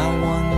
I wonder,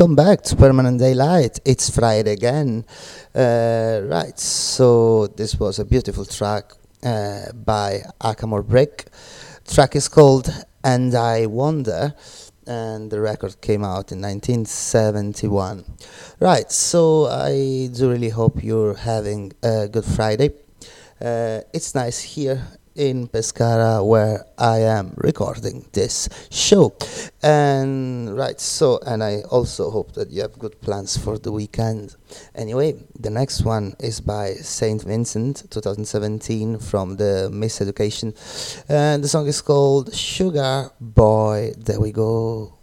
welcome back to Permanent Daylight. It's Friday again. Uh, right, so this was a beautiful track uh, by Akamor Brick. Track is called And I Wonder, and the record came out in 1971. Right, so I do really hope you're having a good Friday. Uh, it's nice here in Pescara where I am recording this show. And right, so, and I also hope that you have good plans for the weekend. Anyway, the next one is by Saint Vincent 2017 from the Masseduction. And the song is called Sugar Boy. There we go.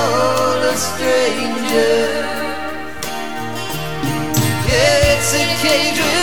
A hall of strangers. Yeah, it's a cage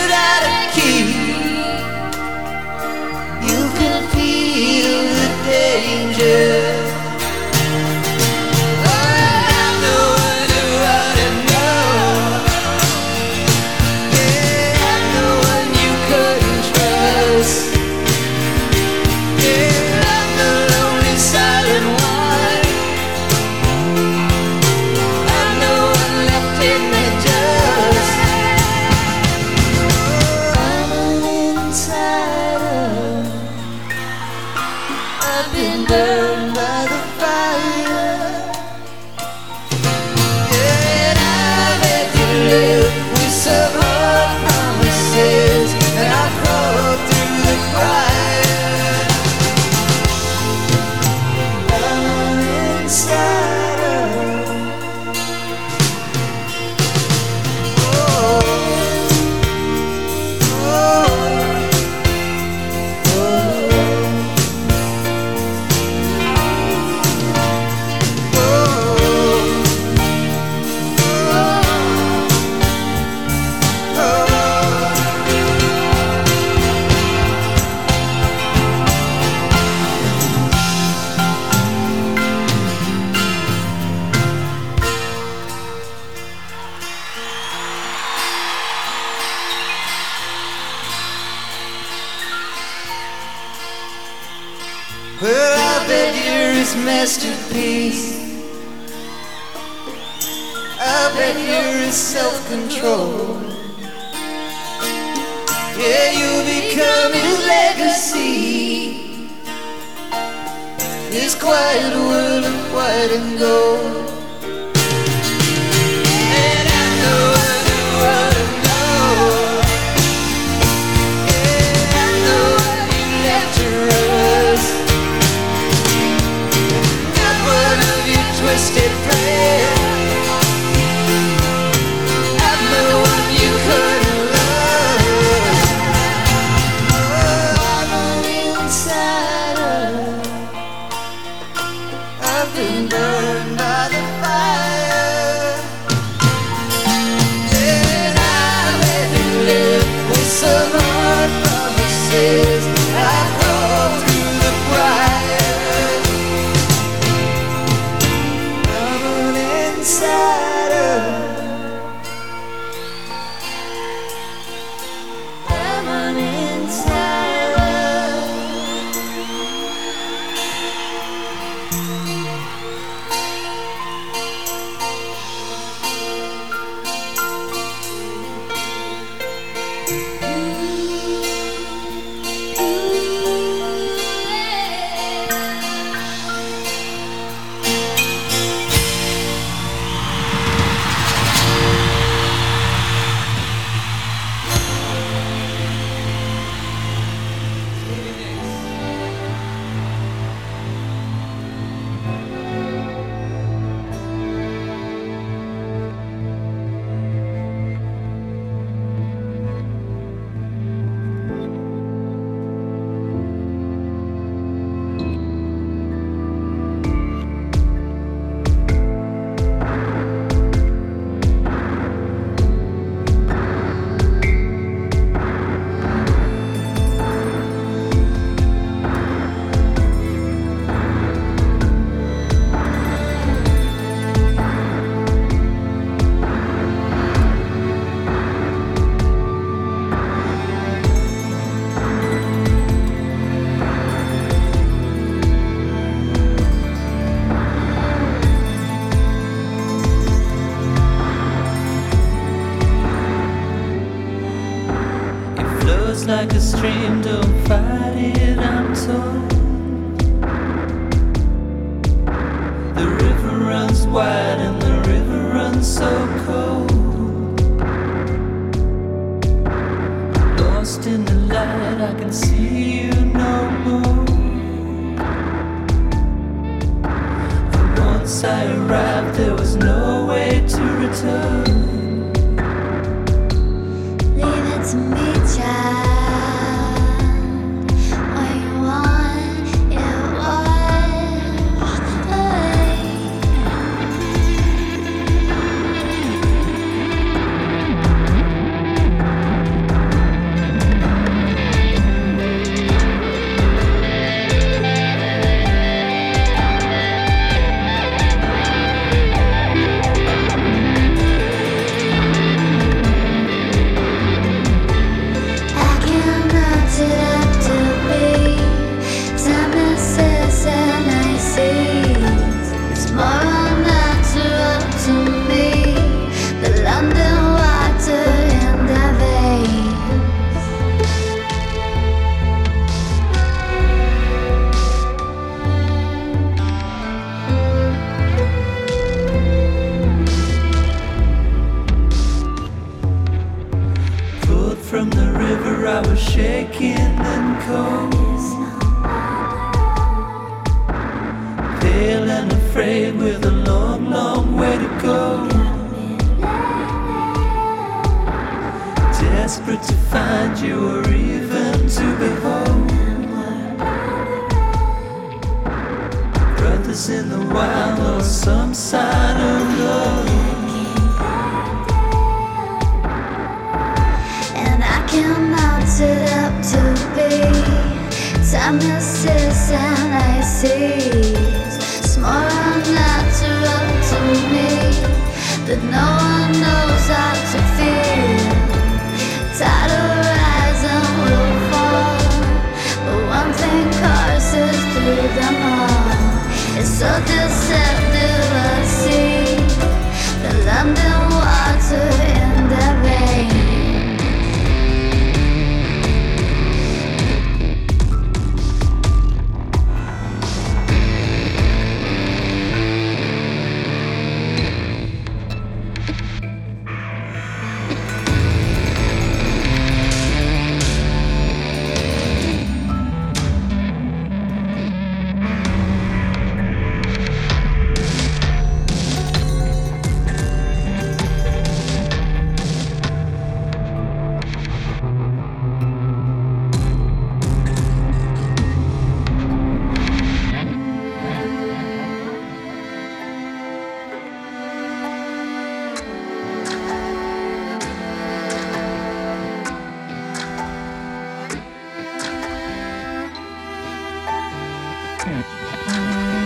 Guess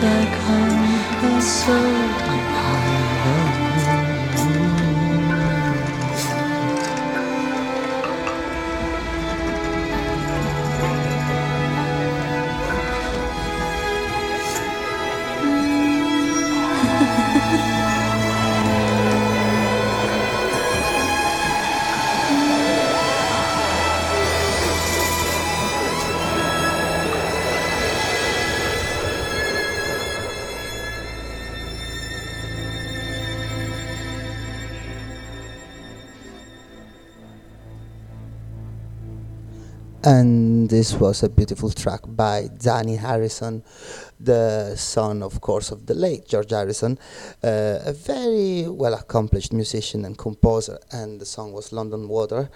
road back home, and so I'm this was a beautiful track by Dhani Harrison, the son, of course, of the late George Harrison, uh, a very well accomplished musician and composer. And the song was London Water,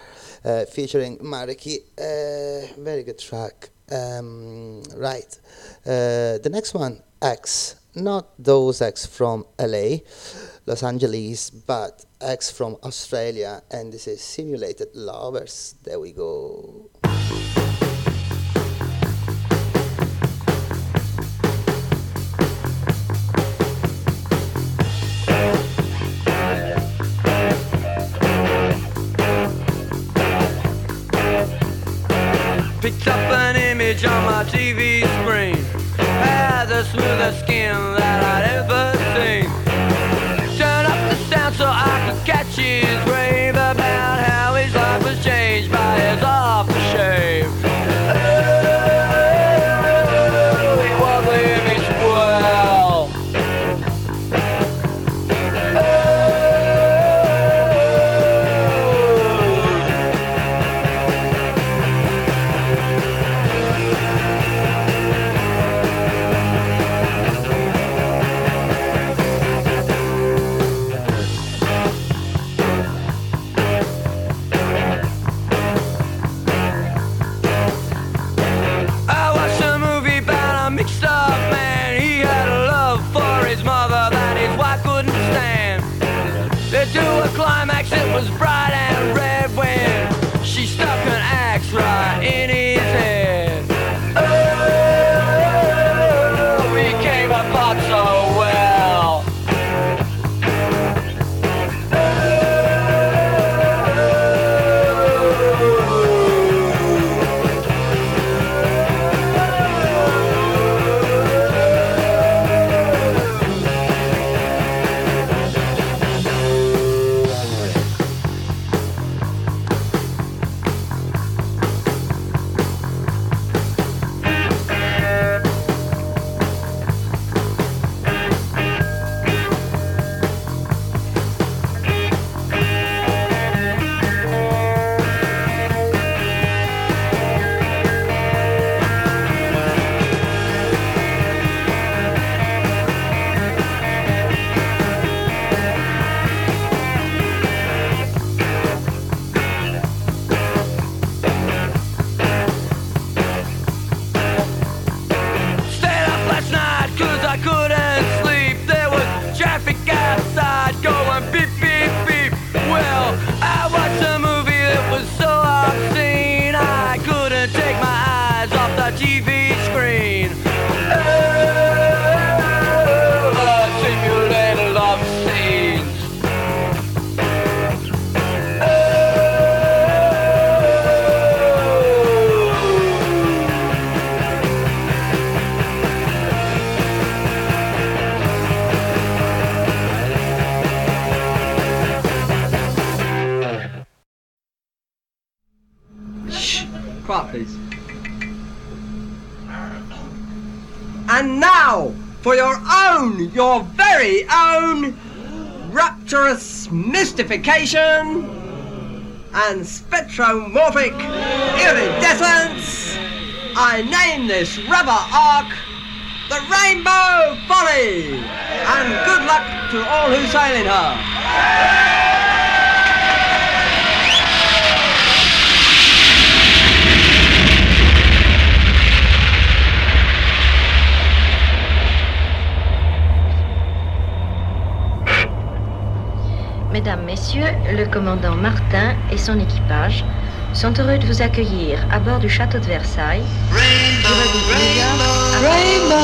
uh, featuring Mereki. Uh, very good track. Um, right. Uh, the next one, X. Not those X from LA, Los Angeles, but X from Australia. And this is Simulated Lovers. There we go. Picked up an image on my TV screen. Had the smoothest skin that I'd ever and spectromorphic iridescence, I name this rubber arc the Rainbow Folly. And good luck to all who sail in her. Messieurs, le commandant Martin et son équipage sont heureux de vous accueillir à bord du château de Versailles. Rainbow,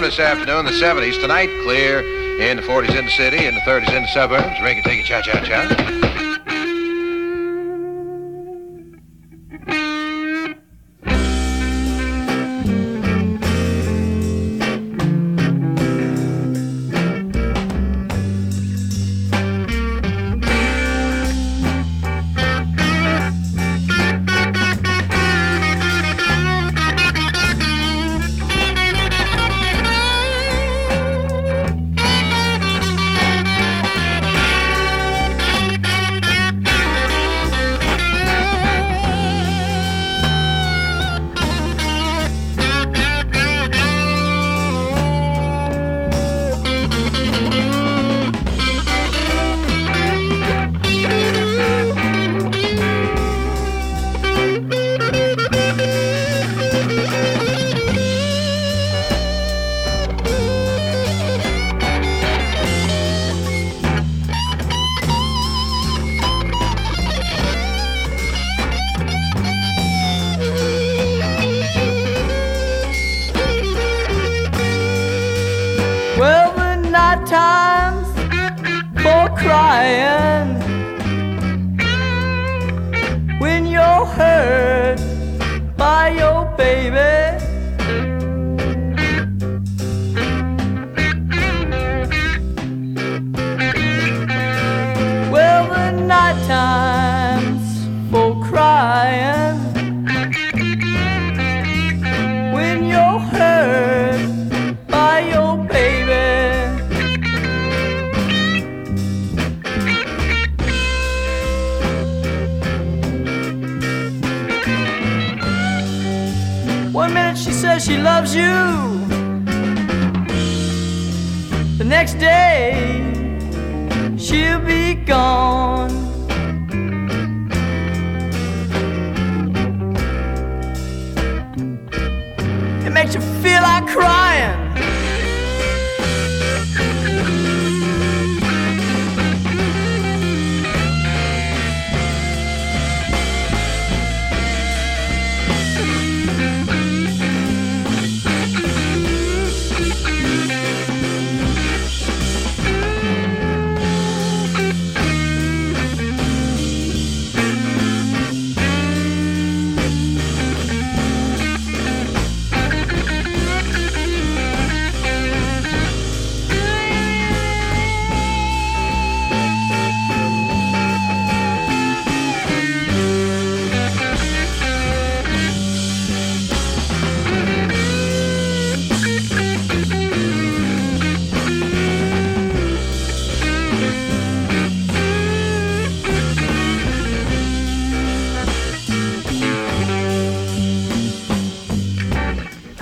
this afternoon. The 70s tonight, clear in the 40s in the city, in the 30s in the suburbs. Reagan, take a cha-cha-cha.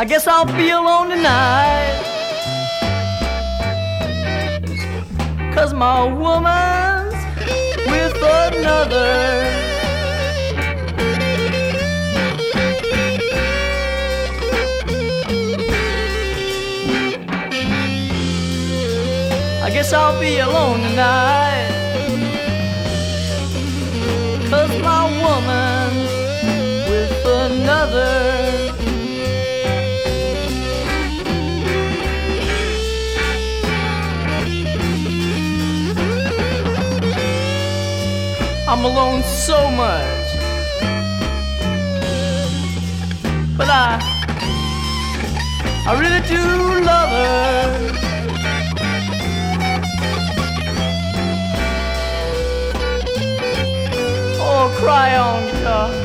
I guess I'll be alone tonight. Cause my woman's with another. I guess I'll be alone tonight. Cause my woman's I'm alone so much. But I I really do love her. Oh, cry on, guitar.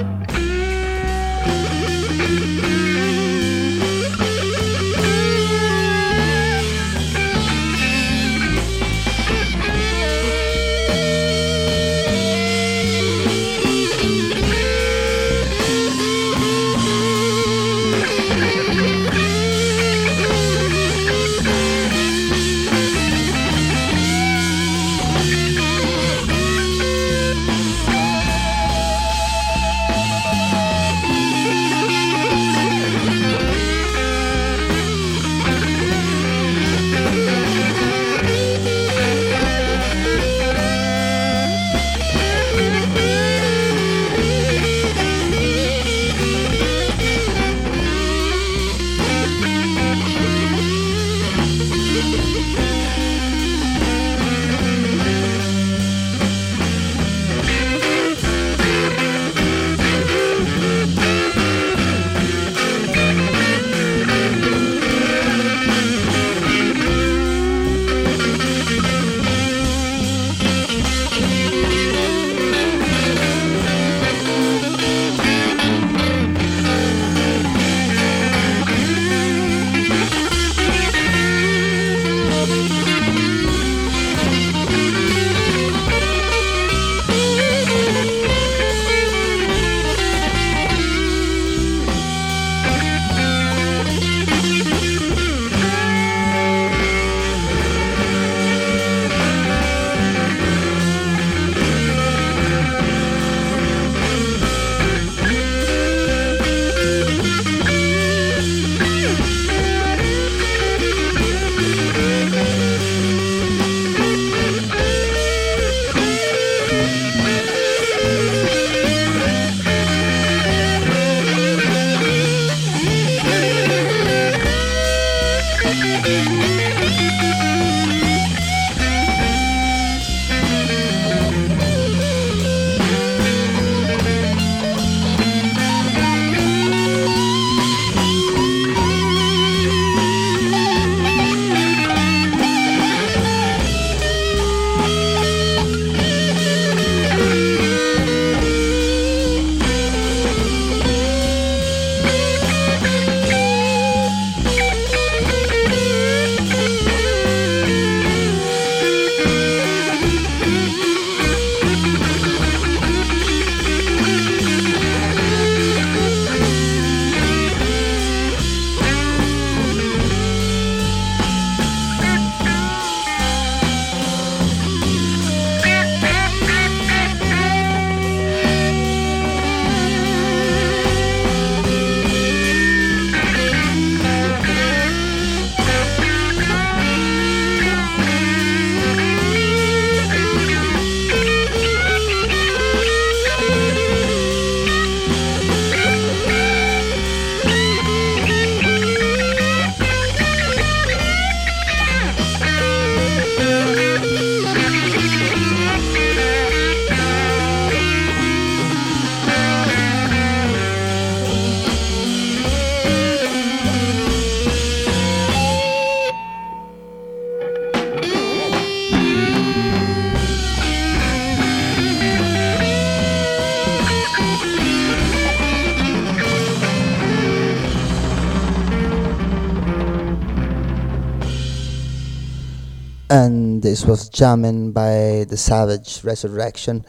This was Jamming by the Savage Resurrection.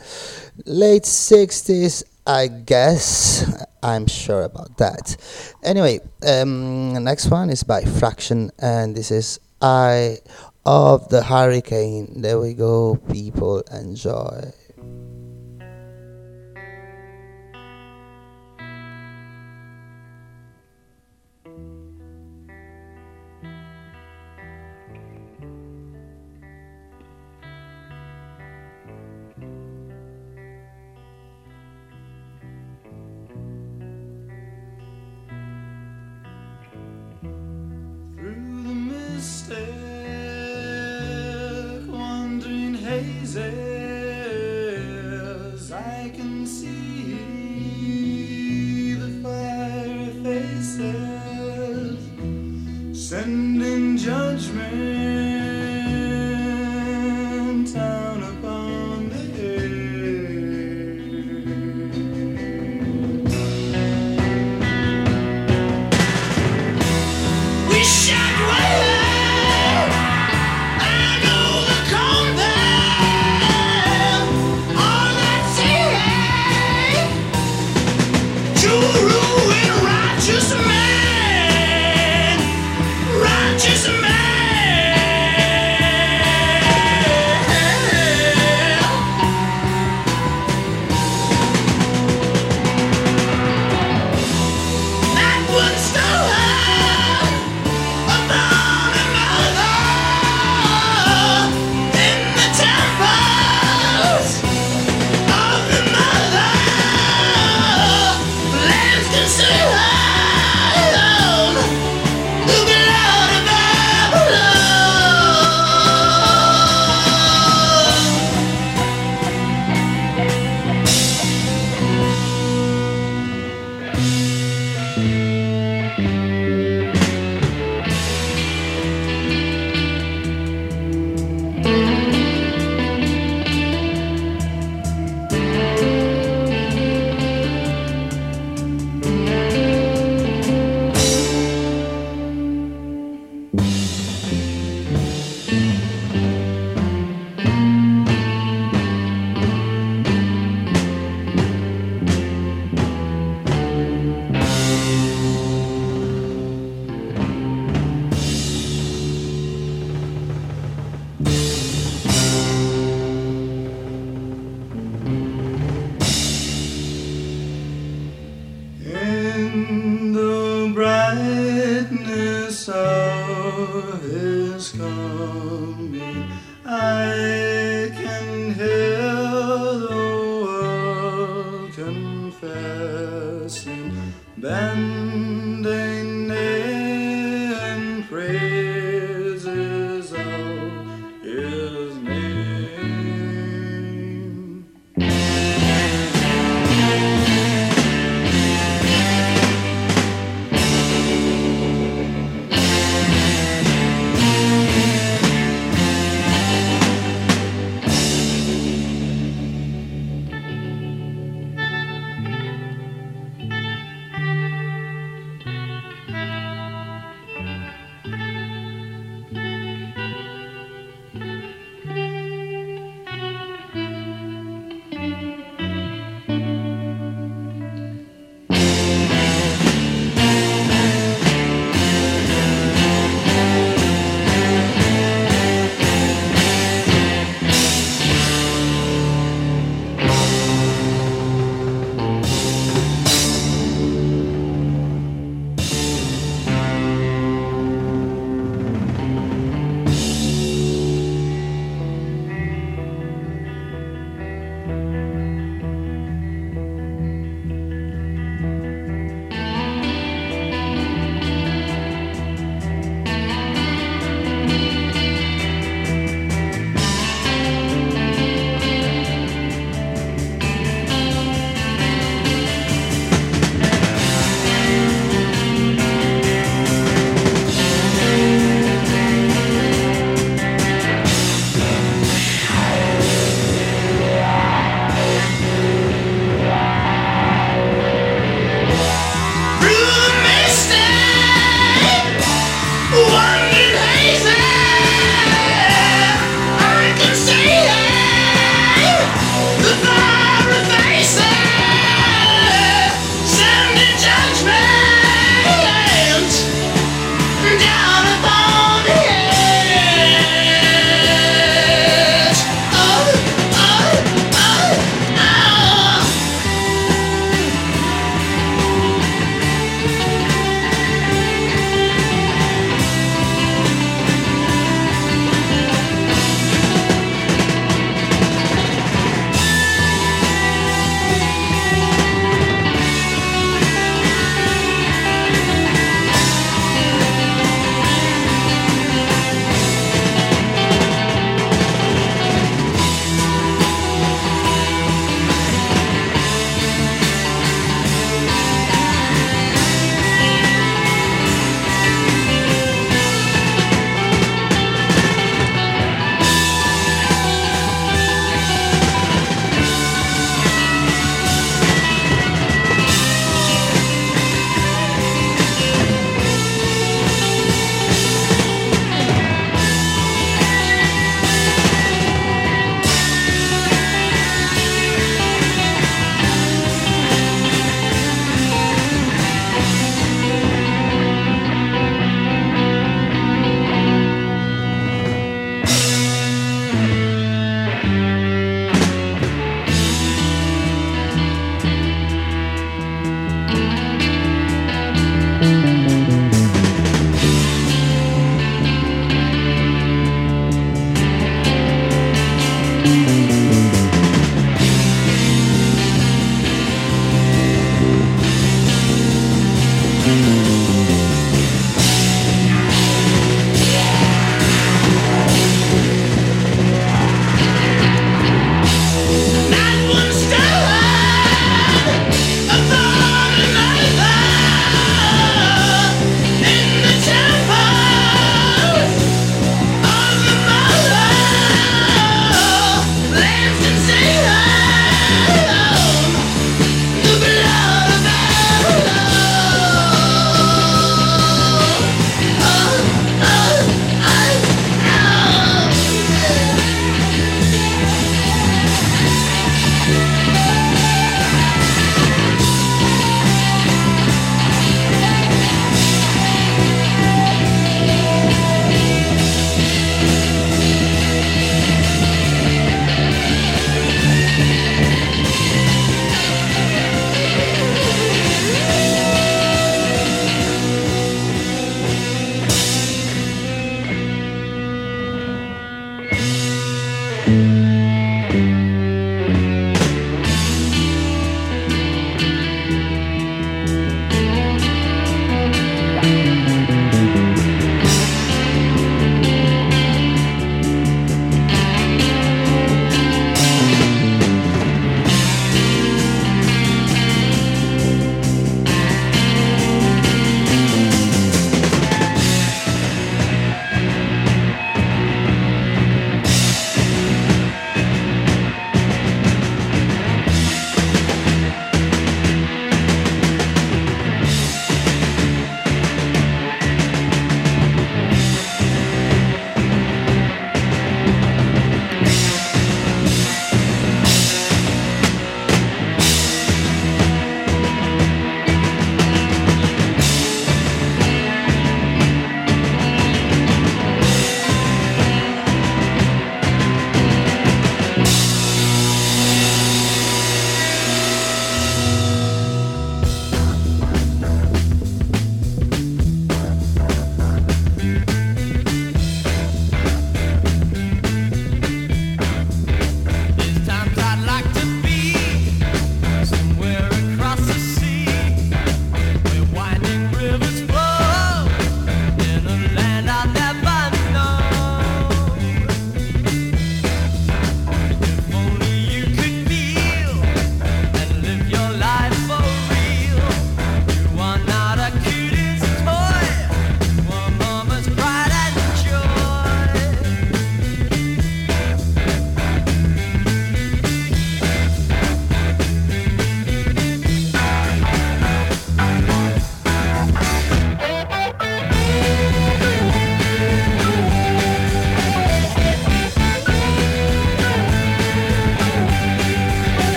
Late 60s, I guess. I'm sure about that. Anyway, um, next one is by Fraction, and this is Eye of the Hurricane. There we go, people. Enjoy.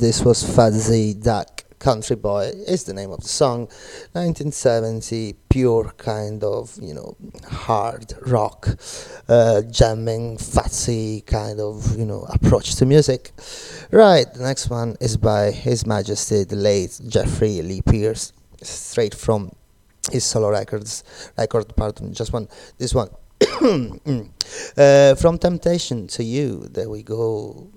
This was Fuzzy Duck. Country Boy is the name of the song. 1970, pure kind of, you know, hard rock, uh, jamming, fuzzy kind of, you know, approach to music. Right, the next one is by His Majesty the late Jeffrey Lee Pierce, straight from his solo records, record, pardon, just one, this one. Uh, from Temptation to You, there we go.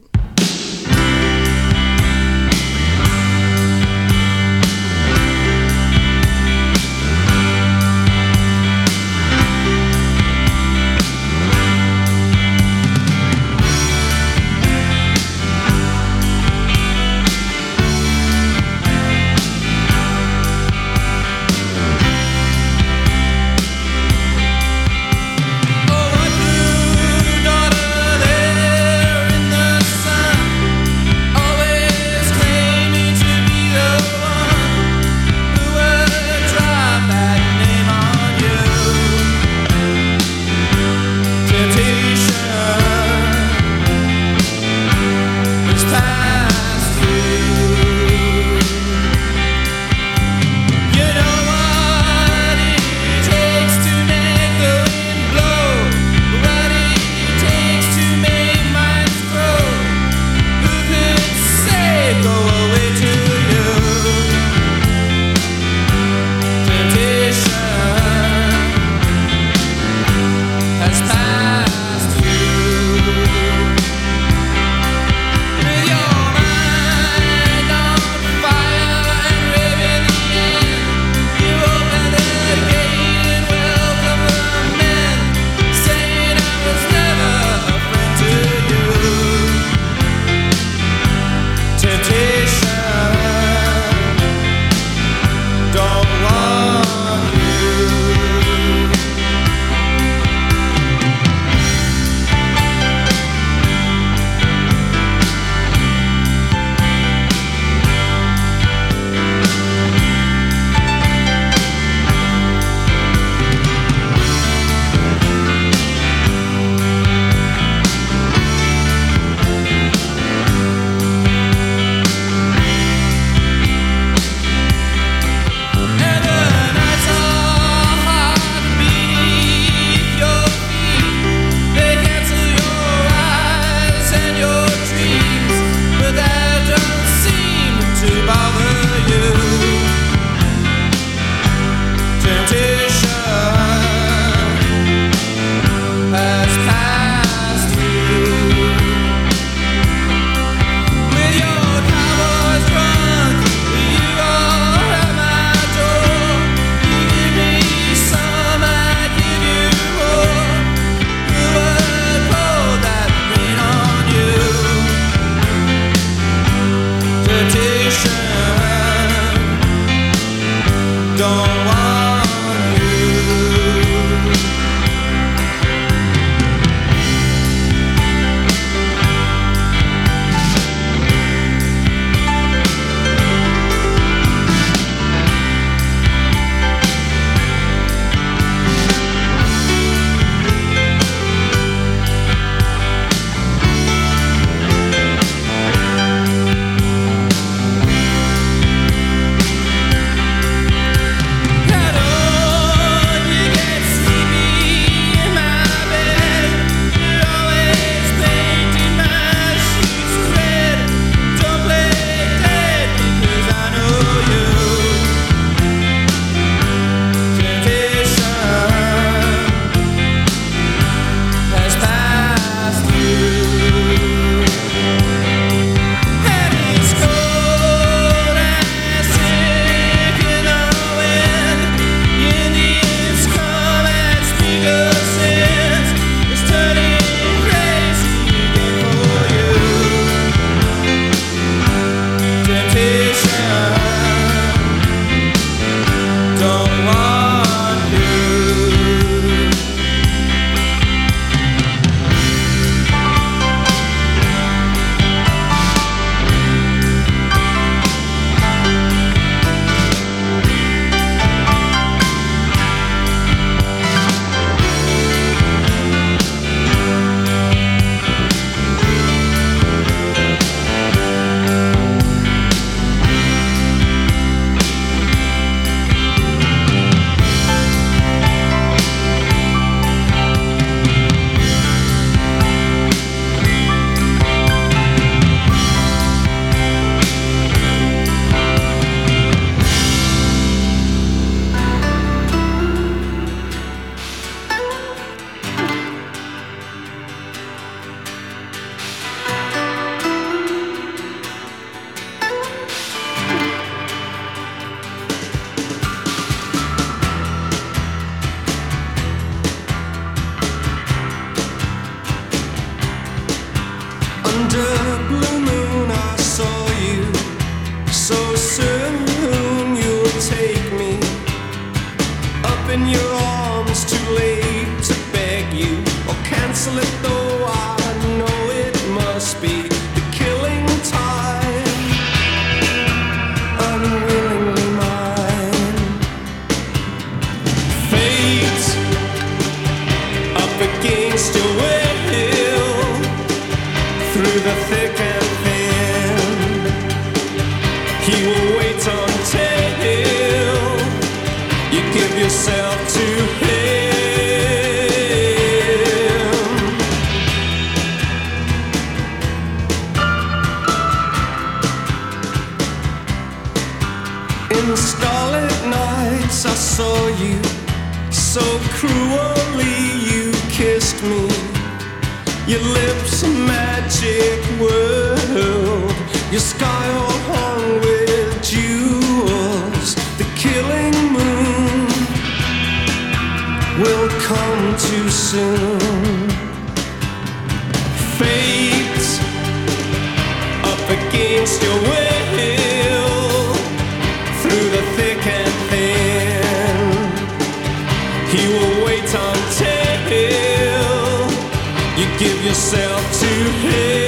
against your will through the thick and thin. He will wait until you give yourself to Him.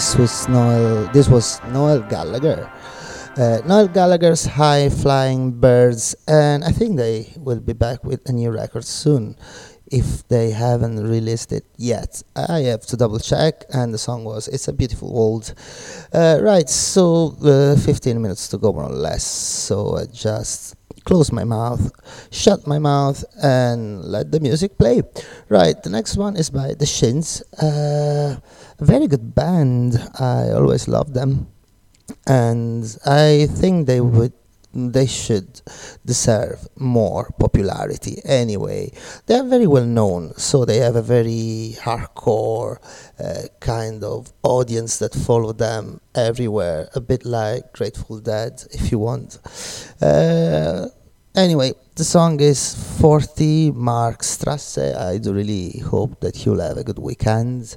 This was Noel. This was Noel Gallagher. Uh, Noel Gallagher's High Flying Birds, and I think they will be back with a new record soon if they haven't released it yet. I have to double check, and the song was It's a Beautiful World. Uh, right, so uh, 15 minutes to go, more or less. So I just close my mouth, shut my mouth, and let the music play. Right, the next one is by The Shins. Uh, a very good band. I always love them. And I think they would they should deserve more popularity anyway. They are very well known, so they have a very hardcore uh, kind of audience that follow them everywhere, a bit like Grateful Dead, if you want. Uh, anyway, the song is 40 Mark Strasse. I do really hope that you'll have a good weekend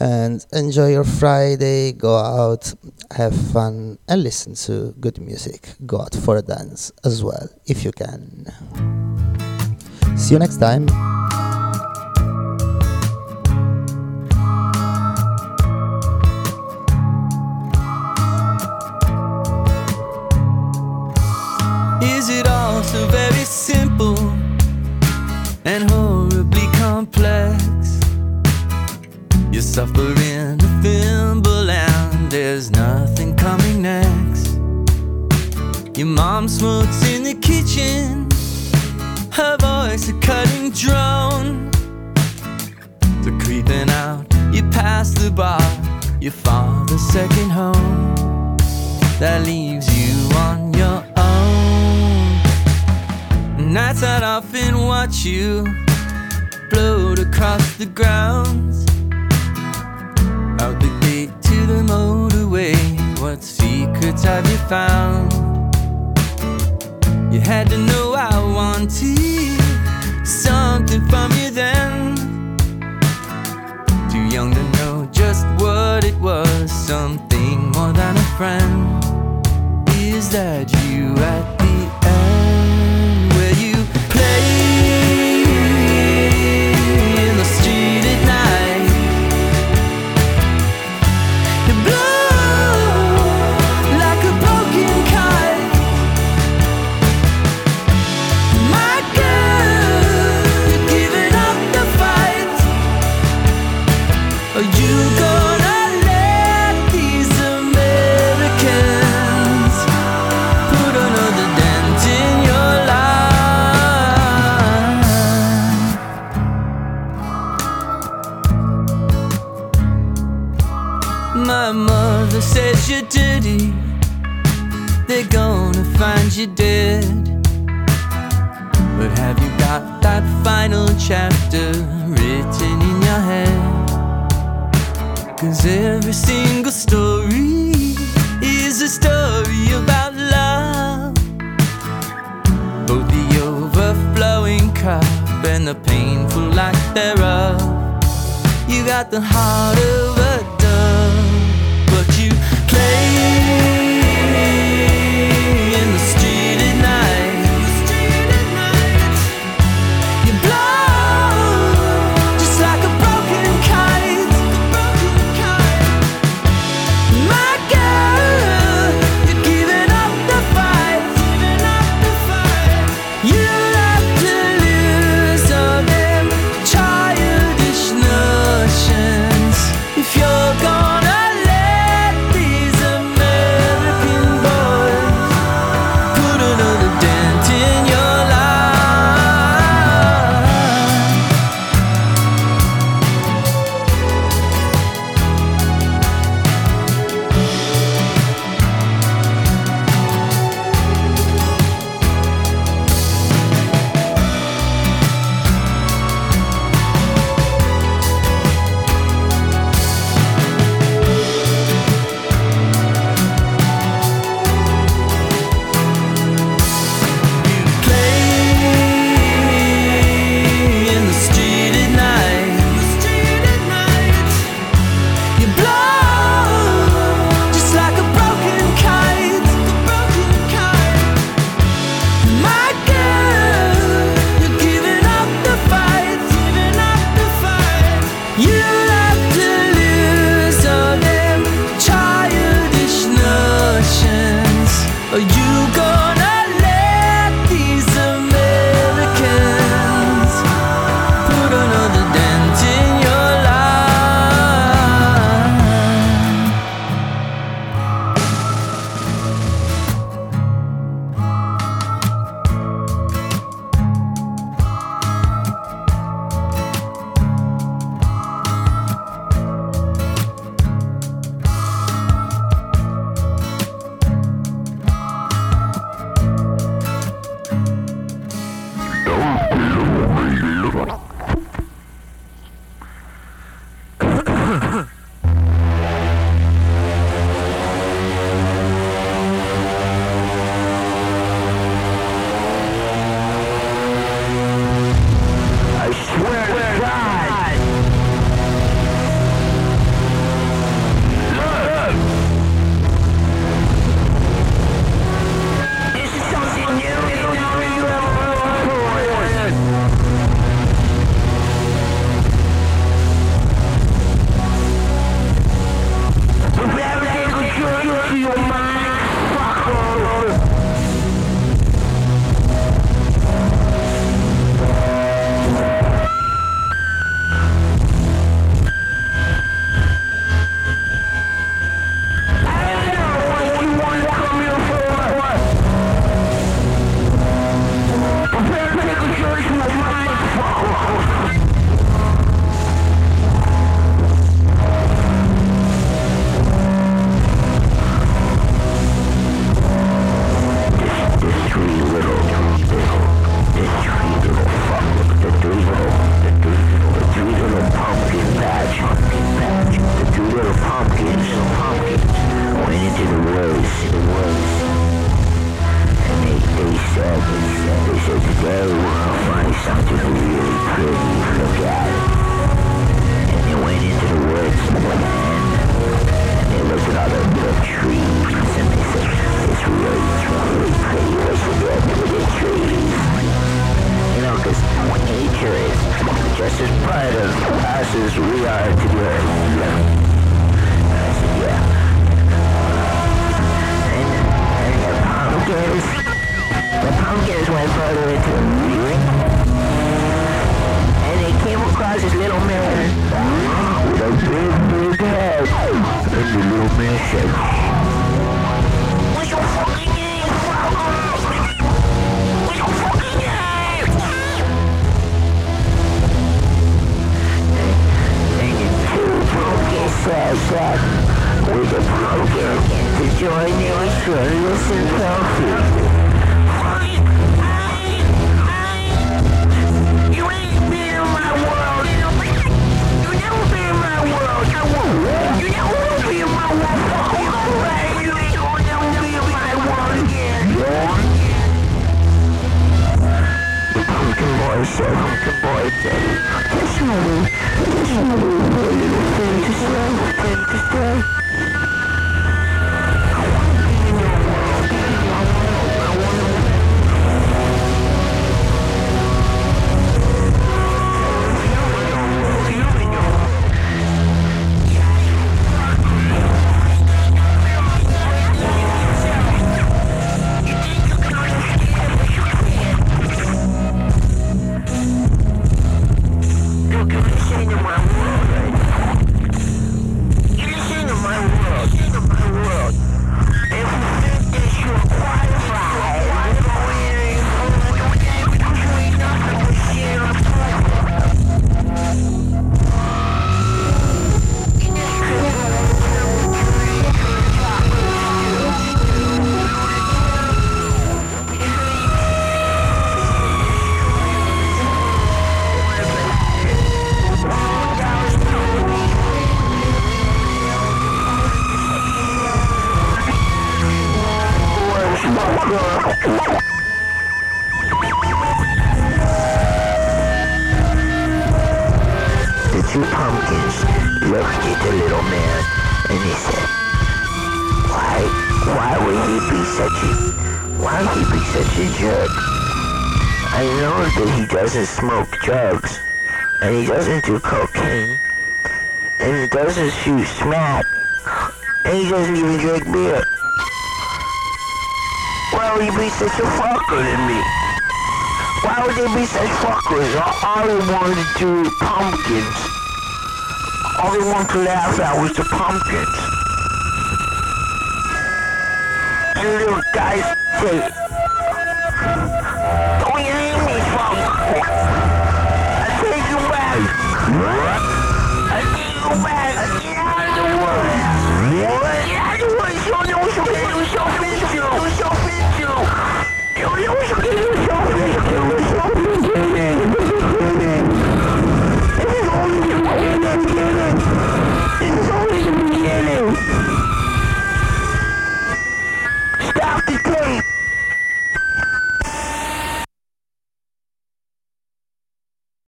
and enjoy your Friday. Go out, have fun, and listen to good music. Go out for a dance as well if you can. See you next time. Is it all so very simple and horribly complex? You suffer in a thimble and there's nothing coming next. Your mom smokes in the kitchen, her voice a cutting drone. So creeping out, you pass the bar, your father's second home. That leaves you on your. Nights I'd often watch you float across the grounds. Out the gate to the motorway, what secrets have you found? You had to know I wanted something from you then. Too young to know just what it was, something more than a friend. Is that you at